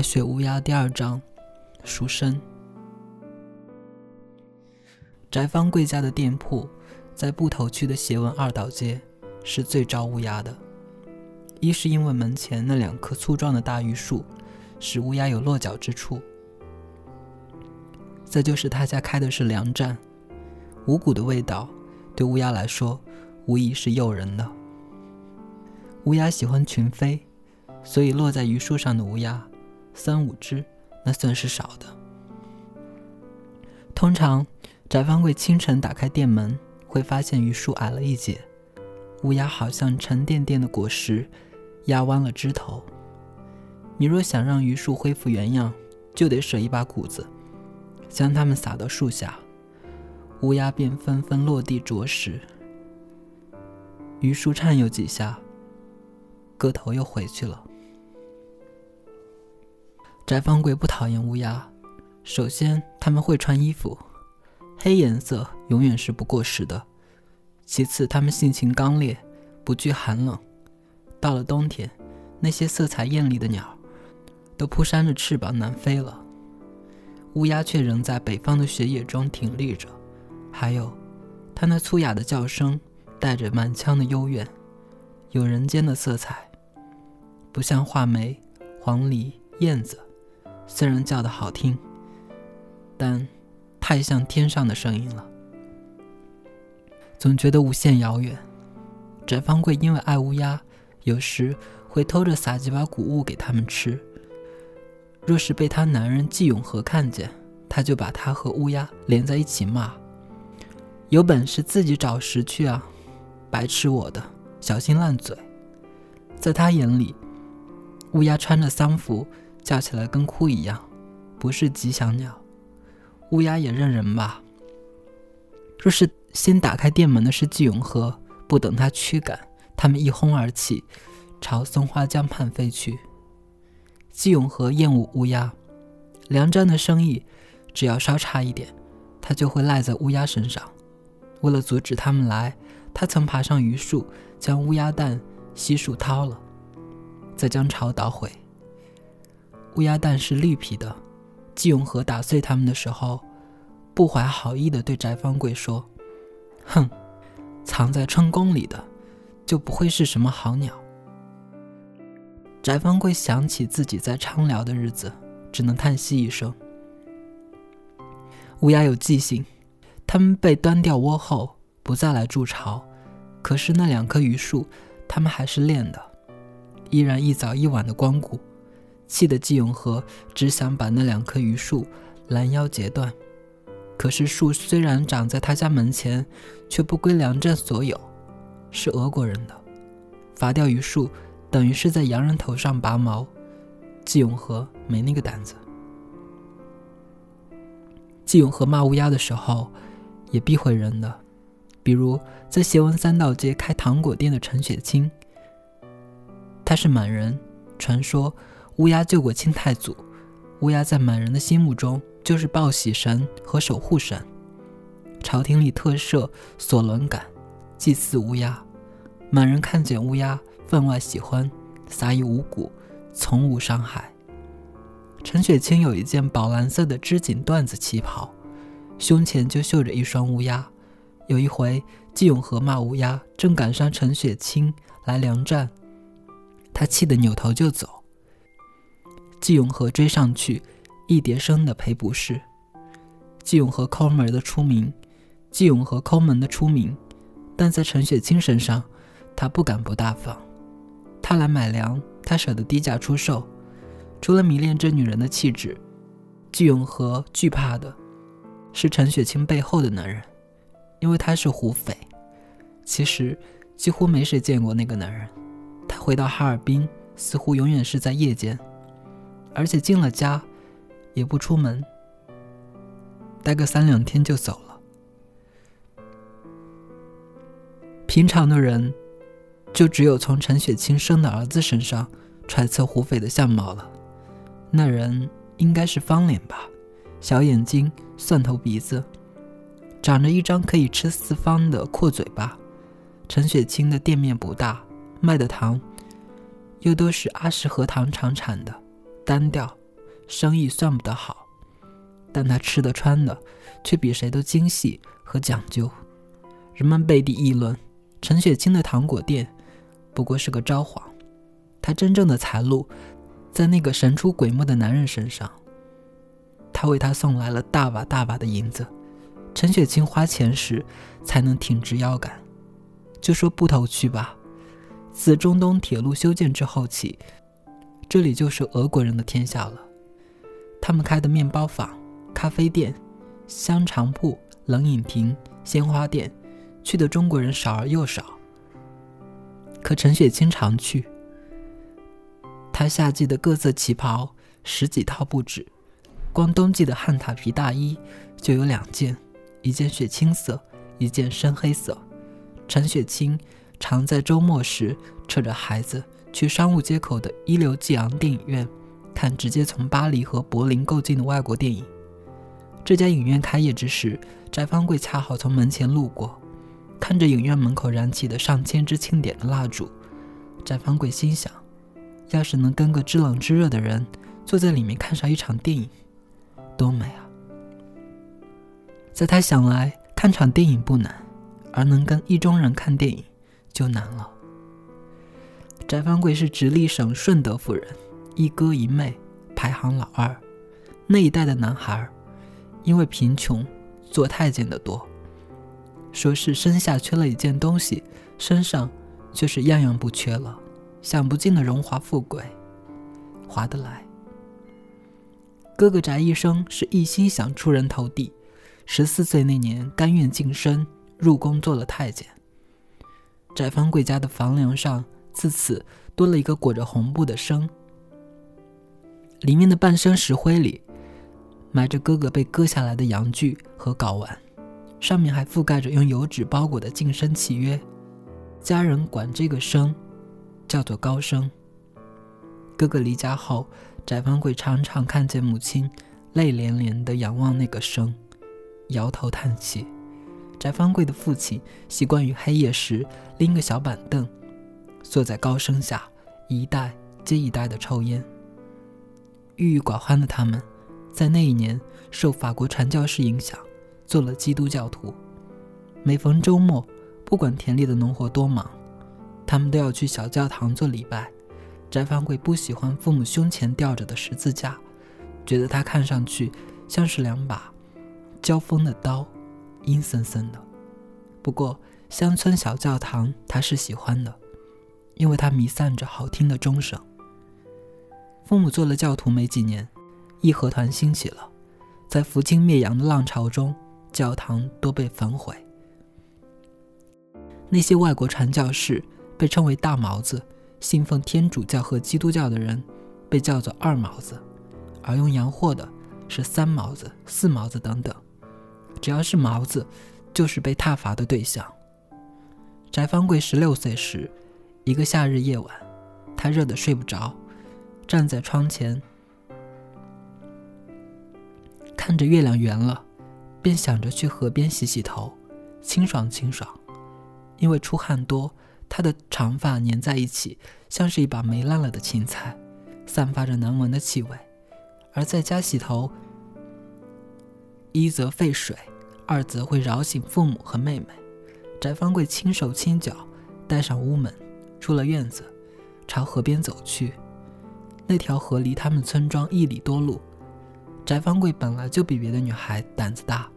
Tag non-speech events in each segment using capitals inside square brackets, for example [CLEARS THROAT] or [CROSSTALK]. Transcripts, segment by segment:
白雪乌鸦第二章，赎身。翟方贵家的店铺在布头区的斜纹二道街，是最招乌鸦的。一是因为门前那两棵粗壮的大榆树，使乌鸦有落脚之处；再就是他家开的是粮站，五谷的味道对乌鸦来说无疑是诱人的。乌鸦喜欢群飞，所以落在榆树上的乌鸦三五只，那算是少的。通常，翟方贵清晨打开店门，会发现榆树矮了一截，乌鸦好像沉甸甸的果实。压弯了枝头。你若想让榆树恢复原样，就得舍一把谷子，将它们撒到树下，乌鸦便纷纷落地啄食。榆树颤悠几下，个头又回去了。翟方贵不讨厌乌鸦，首先他们会穿衣服，黑颜色永远是不过时的；其次，他们性情刚烈，不惧寒冷。到了冬天，那些色彩艳丽的鸟都扑扇着翅膀南飞了，乌鸦却仍在北方的雪野中挺立着。还有，它那粗哑的叫声带着满腔的幽怨，有人间的色彩，不像画眉、黄鹂、燕子，虽然叫得好听，但太像天上的声音了，总觉得无限遥远。翟方贵因为爱乌鸦。有时会偷着撒几把谷物给他们吃。若是被他男人季永和看见，他就把他和乌鸦连在一起骂：“有本事自己找食去啊！白吃我的，小心烂嘴。”在他眼里，乌鸦穿着丧服叫起来跟哭一样，不是吉祥鸟。乌鸦也认人吧。若是先打开店门的是季永和，不等他驱赶。他们一哄而起，朝松花江畔飞去。季永和厌恶乌鸦，梁占的生意只要稍差一点，他就会赖在乌鸦身上。为了阻止他们来，他曾爬上榆树，将乌鸦蛋悉数掏了，再将巢捣毁。乌鸦蛋是绿皮的，季永和打碎它们的时候，不怀好意地对翟方贵说：“哼，藏在春宫里的。”就不会是什么好鸟。翟方贵想起自己在昌辽的日子，只能叹息一声。乌鸦有记性，它们被端掉窝后不再来筑巢，可是那两棵榆树，它们还是练的，依然一早一晚的光顾，气得季永和只想把那两棵榆树拦腰截断。可是树虽然长在他家门前，却不归梁镇所有。是俄国人的，伐掉榆树，等于是在洋人头上拔毛。季永和没那个胆子。季永和骂乌鸦的时候，也避讳人的，比如在斜文三道街开糖果店的陈雪清，他是满人，传说乌鸦救过清太祖，乌鸦在满人的心目中就是报喜神和守护神，朝廷里特设索伦感。祭祀乌鸦，满人看见乌鸦分外喜欢，撒以五谷，从无伤害。陈雪清有一件宝蓝色的织锦缎子旗袍，胸前就绣着一双乌鸦。有一回，季永和骂乌鸦，正赶上陈雪清来粮站，他气得扭头就走。季永和追上去，一叠声的赔不是。季永和抠门的出名，季永和抠门的出名。但在陈雪清身上，他不敢不大方。他来买粮，他舍得低价出售。除了迷恋这女人的气质，季永和惧怕的是陈雪清背后的男人，因为他是胡匪。其实几乎没谁见过那个男人。他回到哈尔滨，似乎永远是在夜间，而且进了家也不出门，待个三两天就走了。平常的人，就只有从陈雪清生的儿子身上揣测胡斐的相貌了。那人应该是方脸吧，小眼睛、蒜头鼻子，长着一张可以吃四方的阔嘴巴。陈雪清的店面不大，卖的糖又都是阿什核糖厂产的，单调生意算不得好，但他吃的穿的却比谁都精细和讲究。人们背地议论，陈雪清的糖果店不过是个招幌，他真正的财路在那个神出鬼没的男人身上。他为他送来了大把大把的银子，陈雪清花钱时才能挺直腰杆。就说布头区吧，自中东铁路修建之后起，这里就是俄国人的天下了。他们开的面包坊、咖啡店、香肠铺、冷饮亭、鲜花店。去的中国人少而又少，可陈雪清常去。她夏季的各色旗袍十几套不止，光冬季的汉塔皮大衣就有两件，一件雪青色，一件深黑色。陈雪清常在周末时扯着孩子去商务街口的一流纪昂电影院看直接从巴黎和柏林购进的外国电影。这家影院开业之时，翟方贵恰好从门前路过。看着影院门口燃起的上千支庆典的蜡烛，翟方贵心想：要是能跟个知冷知热的人坐在里面看上一场电影，多美啊！在他想来，看场电影不难，而能跟意中人看电影就难了。翟方贵是直隶省顺德府人，一哥一妹，排行老二。那一代的男孩，因为贫穷，做太监的多。说是身下缺了一件东西，身上却是样样不缺了，享不尽的荣华富贵，划得来。哥哥翟一生是一心想出人头地，十四岁那年甘愿晋升入宫做了太监。翟方贵家的房梁上自此多了一个裹着红布的生，里面的半生石灰里埋着哥哥被割下来的阳具和睾丸。上面还覆盖着用油纸包裹的晋升契约，家人管这个生叫做高升。哥哥离家后，翟方贵常常看见母亲泪涟涟地仰望那个生，摇头叹气。翟方贵的父亲习惯于黑夜时拎个小板凳，坐在高升下，一代接一代的抽烟。郁郁寡欢的他们，在那一年受法国传教士影响。做了基督教徒，每逢周末，不管田里的农活多忙，他们都要去小教堂做礼拜。翟方贵不喜欢父母胸前吊着的十字架，觉得它看上去像是两把交锋的刀，阴森森的。不过乡村小教堂他是喜欢的，因为它弥散着好听的钟声。父母做了教徒没几年，义和团兴起了，在扶清灭洋的浪潮中。教堂都被焚毁。那些外国传教士被称为大毛子，信奉天主教和基督教的人被叫做二毛子，而用洋货的是三毛子、四毛子等等。只要是毛子，就是被挞伐的对象。翟方贵十六岁时，一个夏日夜晚，他热得睡不着，站在窗前，看着月亮圆了。便想着去河边洗洗头，清爽清爽。因为出汗多，他的长发粘在一起，像是一把霉烂了的青菜，散发着难闻的气味。而在家洗头，一则费水，二则会扰醒父母和妹妹。翟方贵轻手轻脚，带上屋门，出了院子，朝河边走去。那条河离他们村庄一里多路。翟方贵本来就比别的女孩胆子大，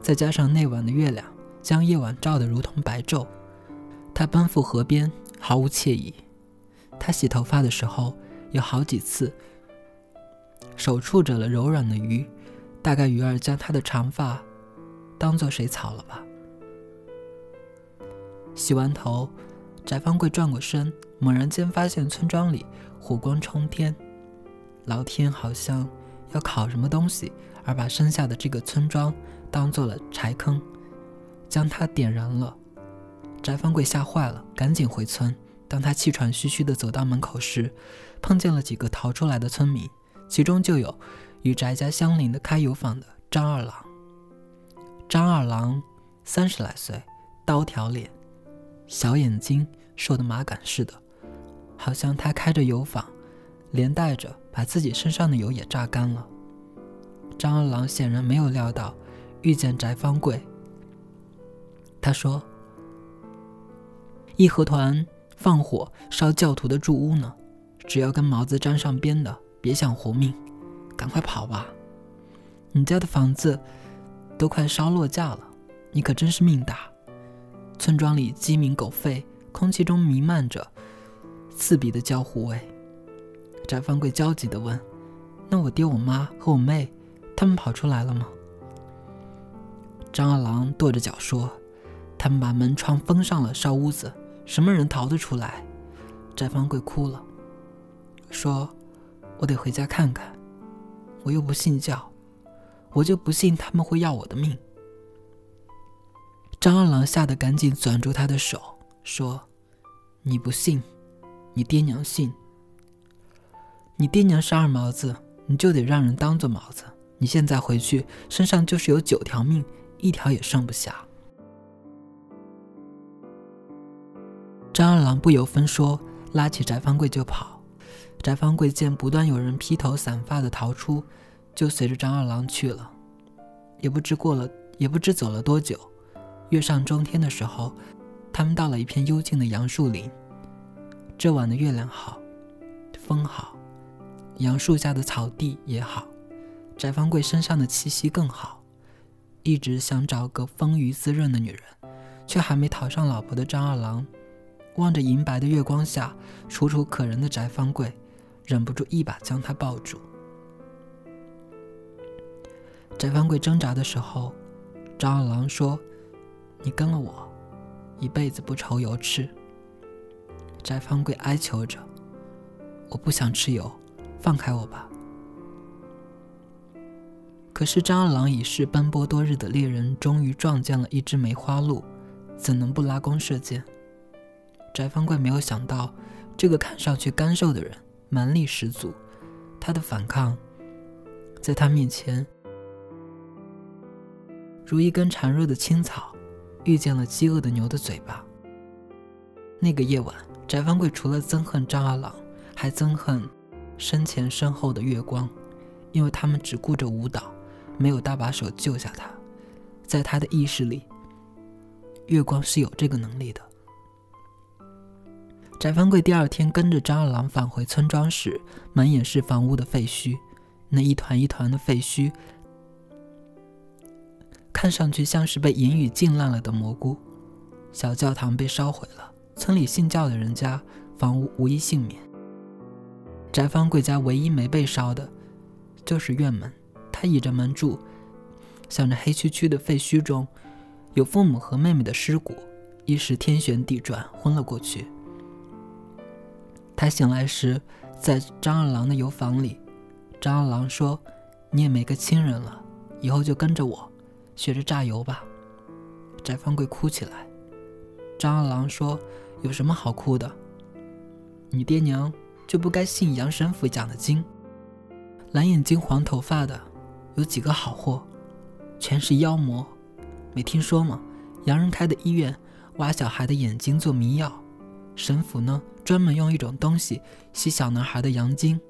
再加上那晚的月亮将夜晚照得如同白昼，他奔赴河边毫无惬意。他洗头发的时候，有好几次手触着了柔软的鱼，大概鱼儿将他的长发当做水草了吧。洗完头，翟方贵转过身，猛然间发现村庄里火光冲天，老天好像……要烤什么东西，而把剩下的这个村庄当做了柴坑，将它点燃了。翟方贵吓坏了，赶紧回村。当他气喘吁吁地走到门口时，碰见了几个逃出来的村民，其中就有与翟家相邻的开油坊的张二郎。张二郎三十来岁，刀条脸，小眼睛，瘦的麻杆似的，好像他开着油坊，连带着把自己身上的油也榨干了。张二郎显然没有料到遇见翟方贵。他说：“义和团放火烧教徒的住屋呢，只要跟毛子沾上边的，别想活命，赶快跑吧！你家的房子都快烧落架了，你可真是命大。村庄里鸡鸣狗吠，空气中弥漫着刺鼻的焦糊味。”翟方贵焦急地问：“那我爹、我妈和我妹，他们跑出来了吗？”张二郎跺着脚说。他们把门窗封上了，烧屋子，什么人逃得出来？翟方贵哭了，说：“我得回家看看，我又不信教，我就不信他们会要我的命。”张二郎吓得赶紧攥住他的手，说：“你不信，你爹娘信。你爹娘是二毛子，你就得让人当做毛子。你现在回去，身上就是有九条命，一条也剩不下。”张二郎不由分说，拉起翟方贵就跑。翟方贵见不断有人披头散发的逃出，就随着张二郎去了。也不知过了，也不知走了多久。月上中天的时候，他们到了一片幽静的杨树林。这晚的月亮好，风好，杨树下的草地也好，翟方贵身上的气息更好。一直想找个丰腴滋润的女人，却还没讨上老婆的张二郎。望着银白的月光下楚楚可人的翟方贵，忍不住一把将她抱住。翟方贵挣扎的时候，张二郎说：“你跟了我，一辈子不愁油吃。”翟方贵哀求着：“我不想吃油，放开我吧。”可是张二郎已是奔波多日的猎人，终于撞见了一只梅花鹿，怎能不拉弓射箭？翟方贵没有想到，这个看上去干瘦的人蛮力十足，他的反抗在他面前如一根孱弱的青草，遇见了饥饿的牛的嘴巴。那个夜晚，翟方贵除了憎恨张二郎，还憎恨身前身后的月光，因为他们只顾着舞蹈，没有搭把手救下他。在他的意识里，月光是有这个能力的。翟方贵第二天跟着张二郎返回村庄时，满眼是房屋的废墟，那一团一团的废墟，看上去像是被盐雨浸烂了的蘑菇。小教堂被烧毁了，村里信教的人家房屋无一幸免。翟方贵家唯一没被烧的，就是院门。他倚着门柱，想着黑黢黢的废墟中有父母和妹妹的尸骨，一时天旋地转，昏了过去。他醒来时，在张二郎的油房里。张二郎说：“你也没个亲人了，以后就跟着我，学着榨油吧。”翟方贵哭起来。张二郎说：“有什么好哭的？你爹娘就不该信杨神父讲的经？蓝眼睛、黄头发的，有几个好货？全是妖魔。没听说吗？洋人开的医院，挖小孩的眼睛做迷药。神父呢？”专门用一种东西吸小男孩的阳精，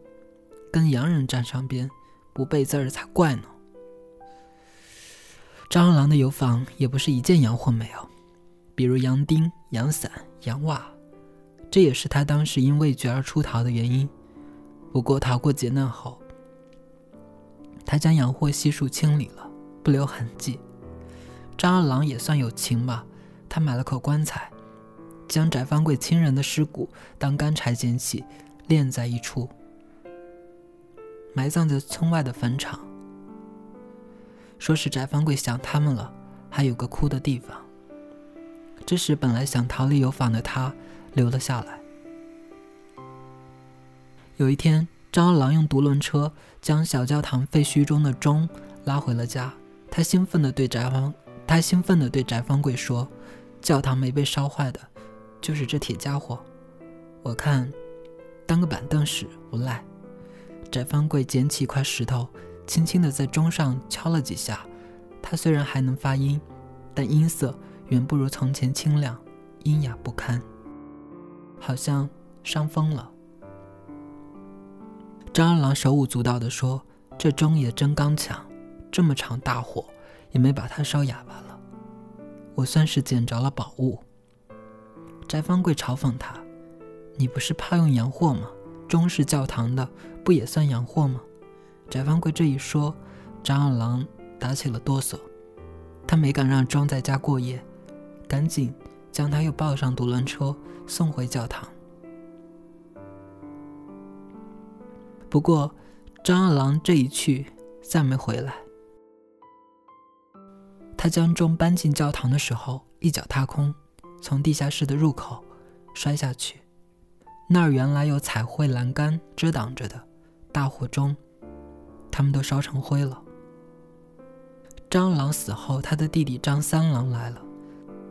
跟洋人沾上边，不背字儿才怪呢。张二郎的油坊也不是一件洋货没有，比如洋钉、洋伞、洋袜，这也是他当时因畏惧而出逃的原因。不过逃过劫难后，他将洋货悉数清理了，不留痕迹。张二郎也算有情吧，他买了口棺材。将翟方贵亲人的尸骨当干柴捡起，炼在一处，埋葬在村外的坟场。说是翟方贵想他们了，还有个哭的地方。这时，本来想逃离油坊的他留了下来。有一天，张二郎用独轮车将小教堂废墟中的钟拉回了家。他兴奋地对翟方，他兴奋地对翟方贵说：“教堂没被烧坏的。”就是这铁家伙，我看当个板凳使不赖。翟方贵捡起一块石头，轻轻地在钟上敲了几下。它虽然还能发音，但音色远不如从前清亮，阴哑不堪，好像伤风了。张二郎手舞足蹈地说：“这钟也真刚强，这么长大火也没把它烧哑巴了。我算是捡着了宝物。”翟方贵嘲讽他：“你不是怕用洋货吗？钟是教堂的，不也算洋货吗？”翟方贵这一说，张二郎打起了哆嗦，他没敢让钟在家过夜，赶紧将他又抱上独轮车送回教堂。不过，张二郎这一去再没回来。他将钟搬进教堂的时候，一脚踏空，从地下室的入口摔下去。那儿原来有彩绘栏杆遮挡着的，大火中，他们都烧成灰了。张郎死后，他的弟弟张三郎来了，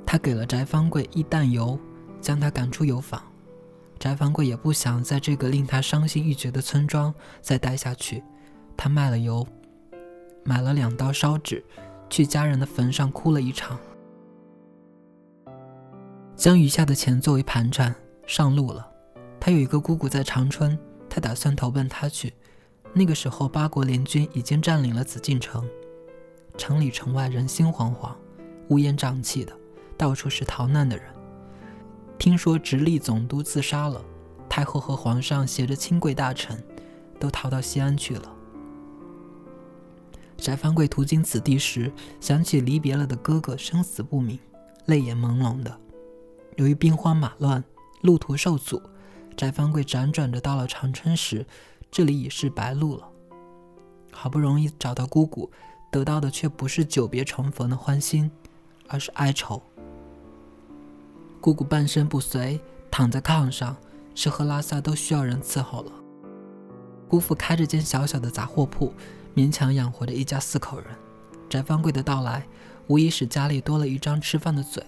他给了翟方贵一担油，将他赶出油坊。翟方贵也不想在这个令他伤心欲绝的村庄再待下去，他卖了油，买了两刀烧纸，去家人的坟上哭了一场，将余下的钱作为盘缠上路了。他有一个姑姑在长春，他打算投奔她去。那个时候，八国联军已经占领了紫禁城，城里城外人心惶惶，乌烟瘴气的，到处是逃难的人。听说直隶总督自杀了，太后和皇上携着亲贵大臣，都逃到西安去了。翟方贵途经此地时，想起离别了的哥哥，生死不明，泪眼朦胧的。由于兵荒马乱，路途受阻，翟方贵辗转着到了长春时，这里已是白露了。好不容易找到姑姑，得到的却不是久别重逢的欢心，而是哀愁。姑姑半身不遂，躺在炕上，吃喝拉撒都需要人伺候了。姑父开着间小小的杂货铺，勉强养活着一家四口人。翟方贵的到来，无疑使家里多了一张吃饭的嘴，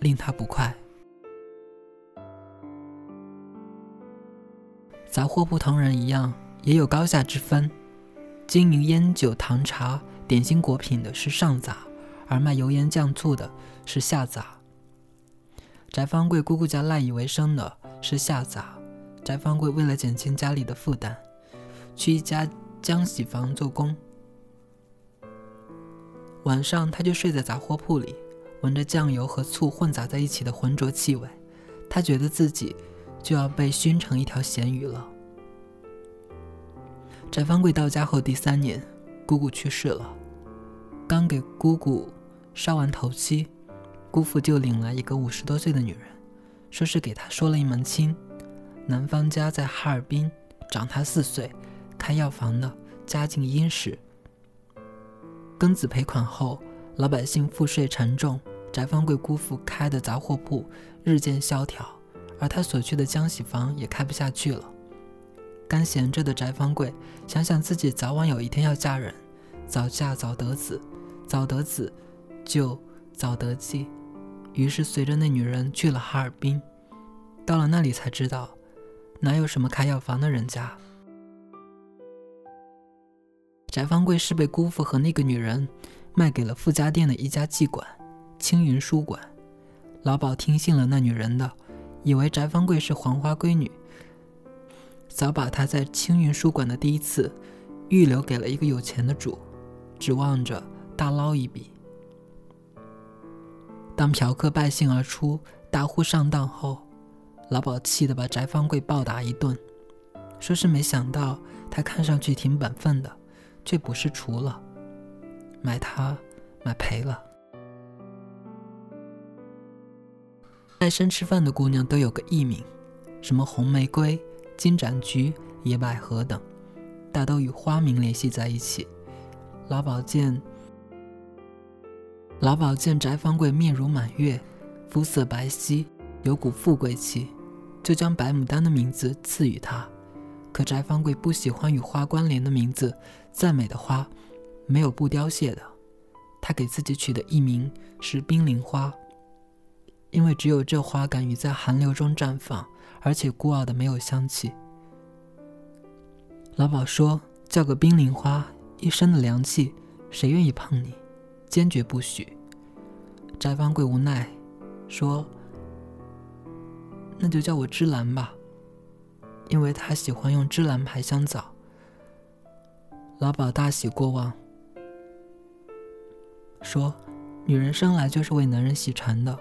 令他不快。杂货铺同人一样，也有高下之分。经营烟酒糖茶、点心果品的是上杂，而卖油盐酱醋的是下杂。翟方贵姑姑家赖以为生的是下杂。翟方贵为了减轻家里的负担，去一家浆洗房做工。晚上他就睡在杂货铺里，闻着酱油和醋混杂在一起的浑浊气味，他觉得自己就要被熏成一条咸鱼了。翟方贵到家后第三年，姑姑去世了，刚给姑姑烧完头七。姑父就领来一个五十多岁的女人，说是给他说了一门亲。男方家在哈尔滨，长他四岁，开药房的，家境殷实。庚子赔款后，老百姓赋税沉重，翟方贵姑父开的杂货铺日渐萧条，而他所去的浆洗房也开不下去了。干闲着的翟方贵想想自己早晚有一天要嫁人，早嫁早得子，早得子就早得妻。于是随着那女人去了哈尔滨，到了那里才知道，哪有什么开药房的人家。翟方贵是被姑父和那个女人卖给了傅家店的一家妓馆——青云书馆。老鸨听信了那女人的，以为翟方贵是黄花闺女，早把她在青云书馆的第一次预留给了一个有钱的主，指望着大捞一笔。当嫖客败兴而出，大呼上当后，老鸨气得把翟方贵暴打一顿，说是没想到他看上去挺本分的，却不是除了，买他买赔了。卖身吃饭的姑娘都有个艺名，什么红玫瑰、金盏菊、野百合等，大都与花名联系在一起。老鸨见。老鸨见翟方贵面如满月，肤色白皙，有股富贵气，就将白牡丹的名字赐予他。可翟方贵不喜欢与花关联的名字，再美的花，没有不凋谢的。他给自己取的艺名是冰凌花，因为只有这花敢于在寒流中绽放，而且孤傲的没有香气。老鸨说：“叫个冰凌花，一身的凉气，谁愿意碰你？”坚决不许。翟方贵无奈说：“那就叫我芝兰吧，因为他喜欢用芝兰牌香皂。老鸨大喜过望，说：“女人生来就是为男人洗船的，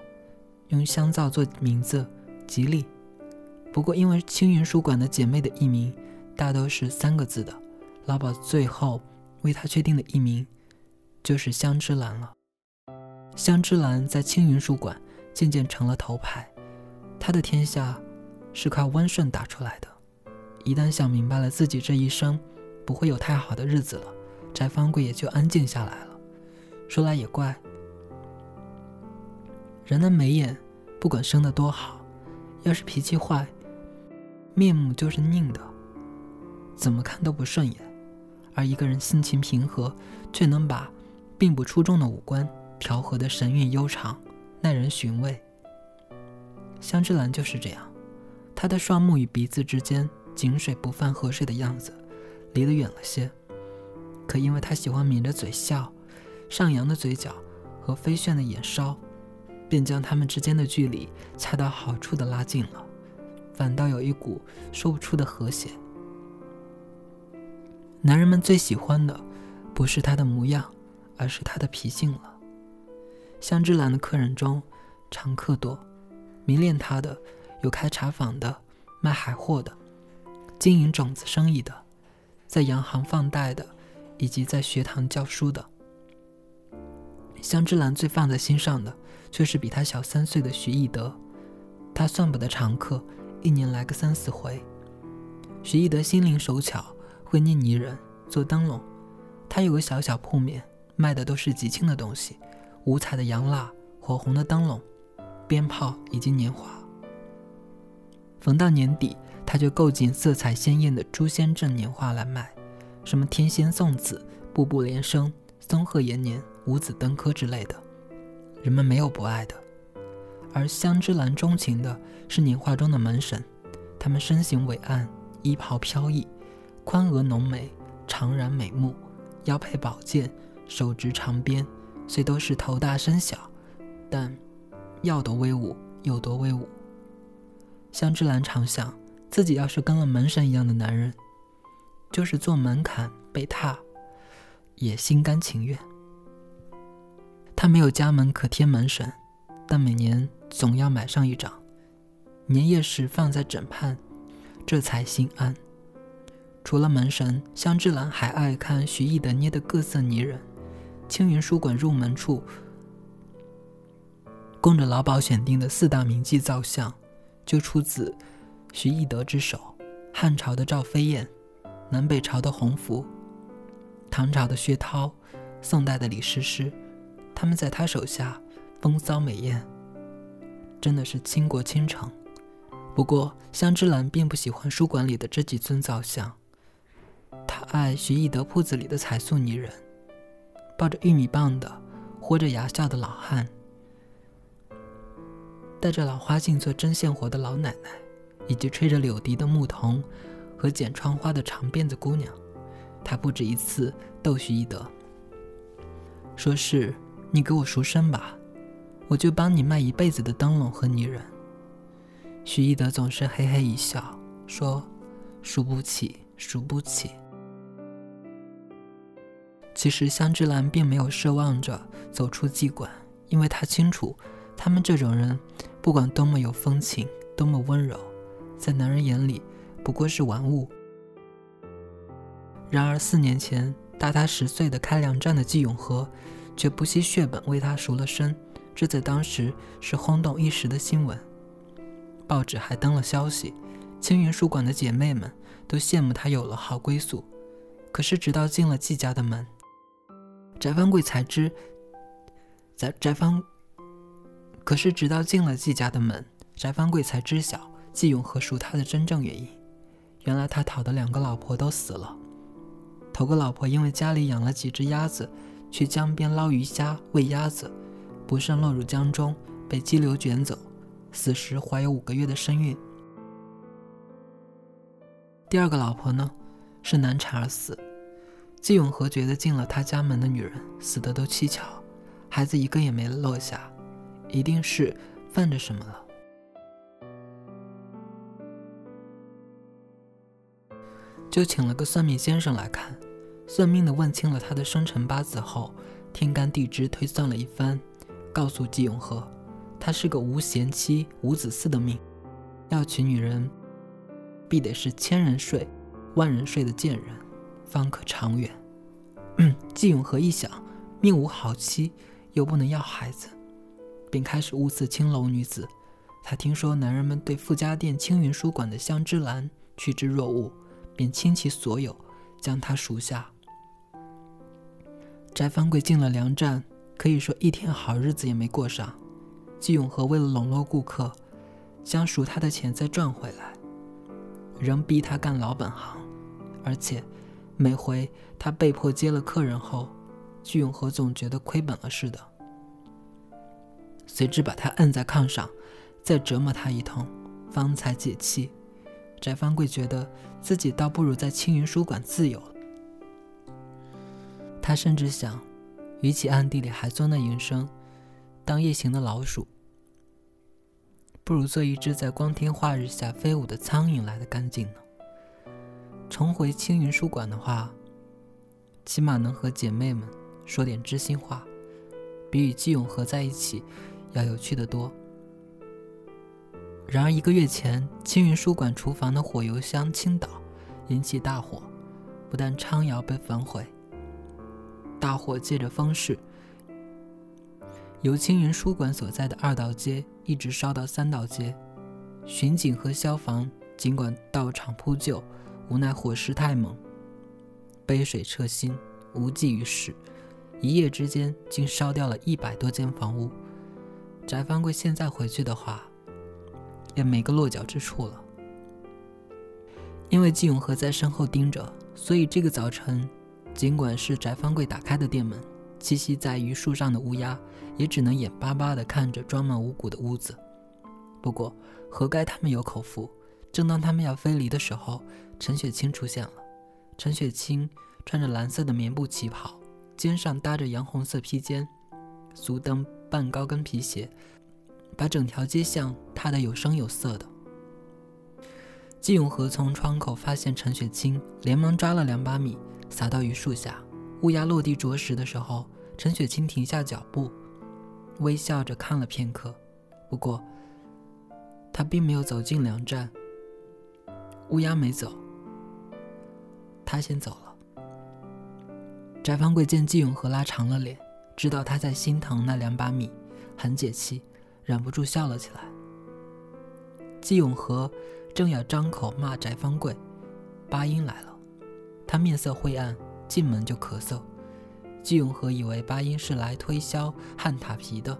用香皂做名字，吉利。不过因为青云书馆的姐妹的艺名大都是三个字的，老鸨最后为她确定的艺名就是香芝兰了。香芝兰在青云书馆渐渐成了头牌，她的天下是靠温顺打出来的。”一旦想明白了自己这一生不会有太好的日子了，翟方贵也就安静下来了。说来也怪，人的眉眼不管生得多好，要是脾气坏，面目就是拧的，怎么看都不顺眼；而一个人心情平和，却能把并不出众的五官调和的神韵悠长，耐人寻味。香芝兰就是这样，她的双目与鼻子之间。井水不犯河水的样子，离得远了些。可因为他喜欢抿着嘴笑，上扬的嘴角和飞旋的眼梢，便将他们之间的距离恰到好处的拉近了，反倒有一股说不出的和谐。男人们最喜欢的，不是他的模样，而是他的脾性了。香芝兰的客人中，常客多，迷恋他的有开茶坊的，卖海货的。经营种子生意的，在洋行放贷的，以及在学堂教书的。香芝兰最放在心上的，却是比他小三岁的徐义德。他算不得常客，一年来个三四回。徐义德心灵手巧，会捏泥人，做灯笼。他有个小小铺面，卖的都是极轻的东西：五彩的洋蜡、火红的灯笼、鞭炮以及年画。逢到年底。他就购进色彩鲜艳的朱仙镇年画来卖，什么天仙送子、步步连生、松鹤延年、五子登科之类的，人们没有不爱的。而香芝兰钟情的是年画中的门神，他们身形伟岸，衣袍飘逸，宽额浓眉，长髯美目，腰佩宝剑，手执长鞭，虽都是头大身小，但要多威武有多威武。香芝兰常想。自己要是跟了门神一样的男人，就是做门槛被踏，也心甘情愿。他没有家门可贴门神，但每年总要买上一张，年夜时放在枕畔，这才心安。除了门神，香芝兰还爱看徐艺德捏的各色泥人。青云书馆入门处供着老鸨选定的四大名妓造像，就出自。徐义德之手，汉朝的赵飞燕，南北朝的洪福，唐朝的薛涛，宋代的李师师，他们在他手下风骚美艳，真的是倾国倾城。不过香芝兰并不喜欢书馆里的这几尊造像，他爱徐义德铺子里的彩塑泥人，抱着玉米棒的，豁着牙笑的老汉，戴着老花镜做针线活的老奶奶。以及吹着柳笛的牧童和剪窗花的长辫子姑娘，他不止一次逗徐一德，说是你给我赎身吧，我就帮你卖一辈子的灯笼和泥人。徐一德总是嘿嘿一笑，说赎不起，赎不起。其实香芝兰并没有奢望着走出妓馆，因为他清楚，他们这种人不管多么有风情，多么温柔。在男人眼里，不过是玩物。然而四年前大他十岁的开粮站的季永和，却不惜血本为他赎了身，这在当时是轰动一时的新闻。报纸还登了消息，青云书馆的姐妹们都羡慕他有了好归宿。可是直到进了季家的门，翟方贵才知，翟翟方，可是直到进了季家的门，翟方贵才知晓。季永和赎他的真正原因，原来他讨的两个老婆都死了。头个老婆因为家里养了几只鸭子，去江边捞鱼虾喂鸭子，不慎落入江中，被激流卷走，死时怀有五个月的身孕。第二个老婆呢，是难产而死。季永和觉得进了他家门的女人死的都蹊跷，孩子一个也没落下，一定是犯着什么了。就请了个算命先生来看。算命的问清了他的生辰八字后，天干地支推算了一番，告诉季永和，他是个无贤妻、无子嗣的命，要娶女人，必得是千人睡、万人睡的贱人，方可长远。嗯 [CLEARS THROAT] 季永和一想，命无好妻，又不能要孩子，便开始物色青楼女子。他听说男人们对富家店青云书馆的香芝兰趋之若鹜，便倾其所有将她赎下。翟方贵进了粮站，可以说一天好日子也没过上。季永和为了笼络顾客，将赎他的钱再赚回来，仍逼他干老本行。而且每回他被迫接了客人后，季永和总觉得亏本了似的，随之把他摁在炕上，再折磨他一通，方才解气。翟方贵觉得自己倒不如在青云书馆自由。他甚至想，与其暗地里还做那营生，当夜行的老鼠，不如做一只在光天化日下飞舞的苍蝇来的干净呢。重回青云书馆的话，起码能和姐妹们说点知心话，比与季永和在一起要有趣的多。然而一个月前，青云书馆厨房的火油箱倾倒，引起大火，不但昌窑被焚毁。大火借着风势，由青云书馆所在的二道街一直烧到三道街。巡警和消防尽管到场扑救，无奈火势太猛，杯水车薪，无济于事。一夜之间，竟烧掉了一百多间房屋。翟方贵现在回去的话，也没个落脚之处了。因为季永和在身后盯着，所以这个早晨。尽管是翟方贵打开的店门，栖息在榆树上的乌鸦也只能眼巴巴地看着装满五谷的屋子。不过，活该他们有口福。正当他们要飞离的时候，陈雪清出现了。陈雪清穿着蓝色的棉布旗袍，肩上搭着洋红色披肩，足蹬半高跟皮鞋，把整条街巷踏得有声有色的。季永和从窗口发现陈雪清，连忙抓了两把米。撒到榆树下，乌鸦落地啄食的时候，陈雪清停下脚步，微笑着看了片刻。不过，他并没有走进粮站。乌鸦没走，他先走了。翟方贵见季永和拉长了脸，知道他在心疼那两把米，很解气，忍不住笑了起来。季永和正要张口骂翟方贵，八音来了。他面色灰暗，进门就咳嗽。季永和以为八音是来推销旱塔皮的，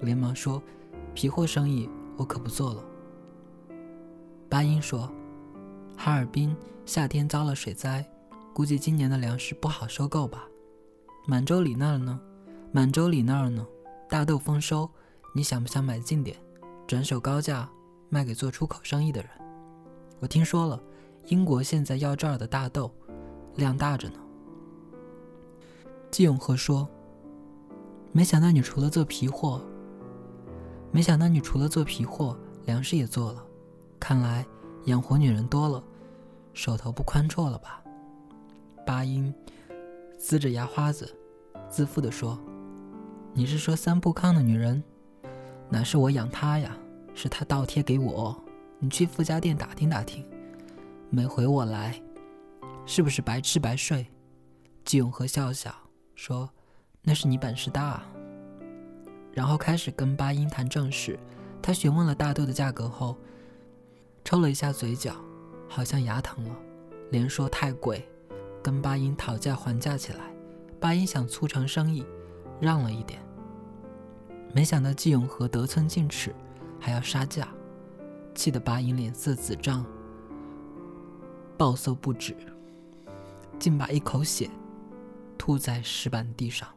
连忙说：“皮货生意我可不做了。”八音说：“哈尔滨夏天遭了水灾，估计今年的粮食不好收购吧？满洲里那儿呢？满洲里那儿呢？大豆丰收，你想不想买进点，转手高价卖给做出口生意的人？我听说了，英国现在要这儿的大豆。”量大着呢。季永和说：“没想到你除了做皮货，没想到你除了做皮货，粮食也做了。看来养活女人多了，手头不宽绰了吧？”八音呲着牙花子，自负地说：“你是说三铺炕的女人？哪是我养她呀？是他倒贴给我。你去富家店打听打听，每回我来。”是不是白吃白睡？季永和笑笑说：“那是你本事大。”然后开始跟八音谈正事。他询问了大豆的价格后，抽了一下嘴角，好像牙疼了，连说太贵，跟八音讨价还价起来。八音想促成生意，让了一点。没想到季永和得寸进尺，还要杀价，气得巴音脸色紫胀，暴瘦不止。竟把一口血吐在石板地上。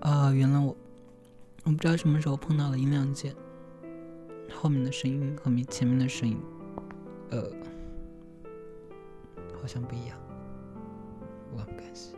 啊，原来我我不知道什么时候碰到了音量键，后面的声音和前面的声音，呃，好像不一样。我很感谢。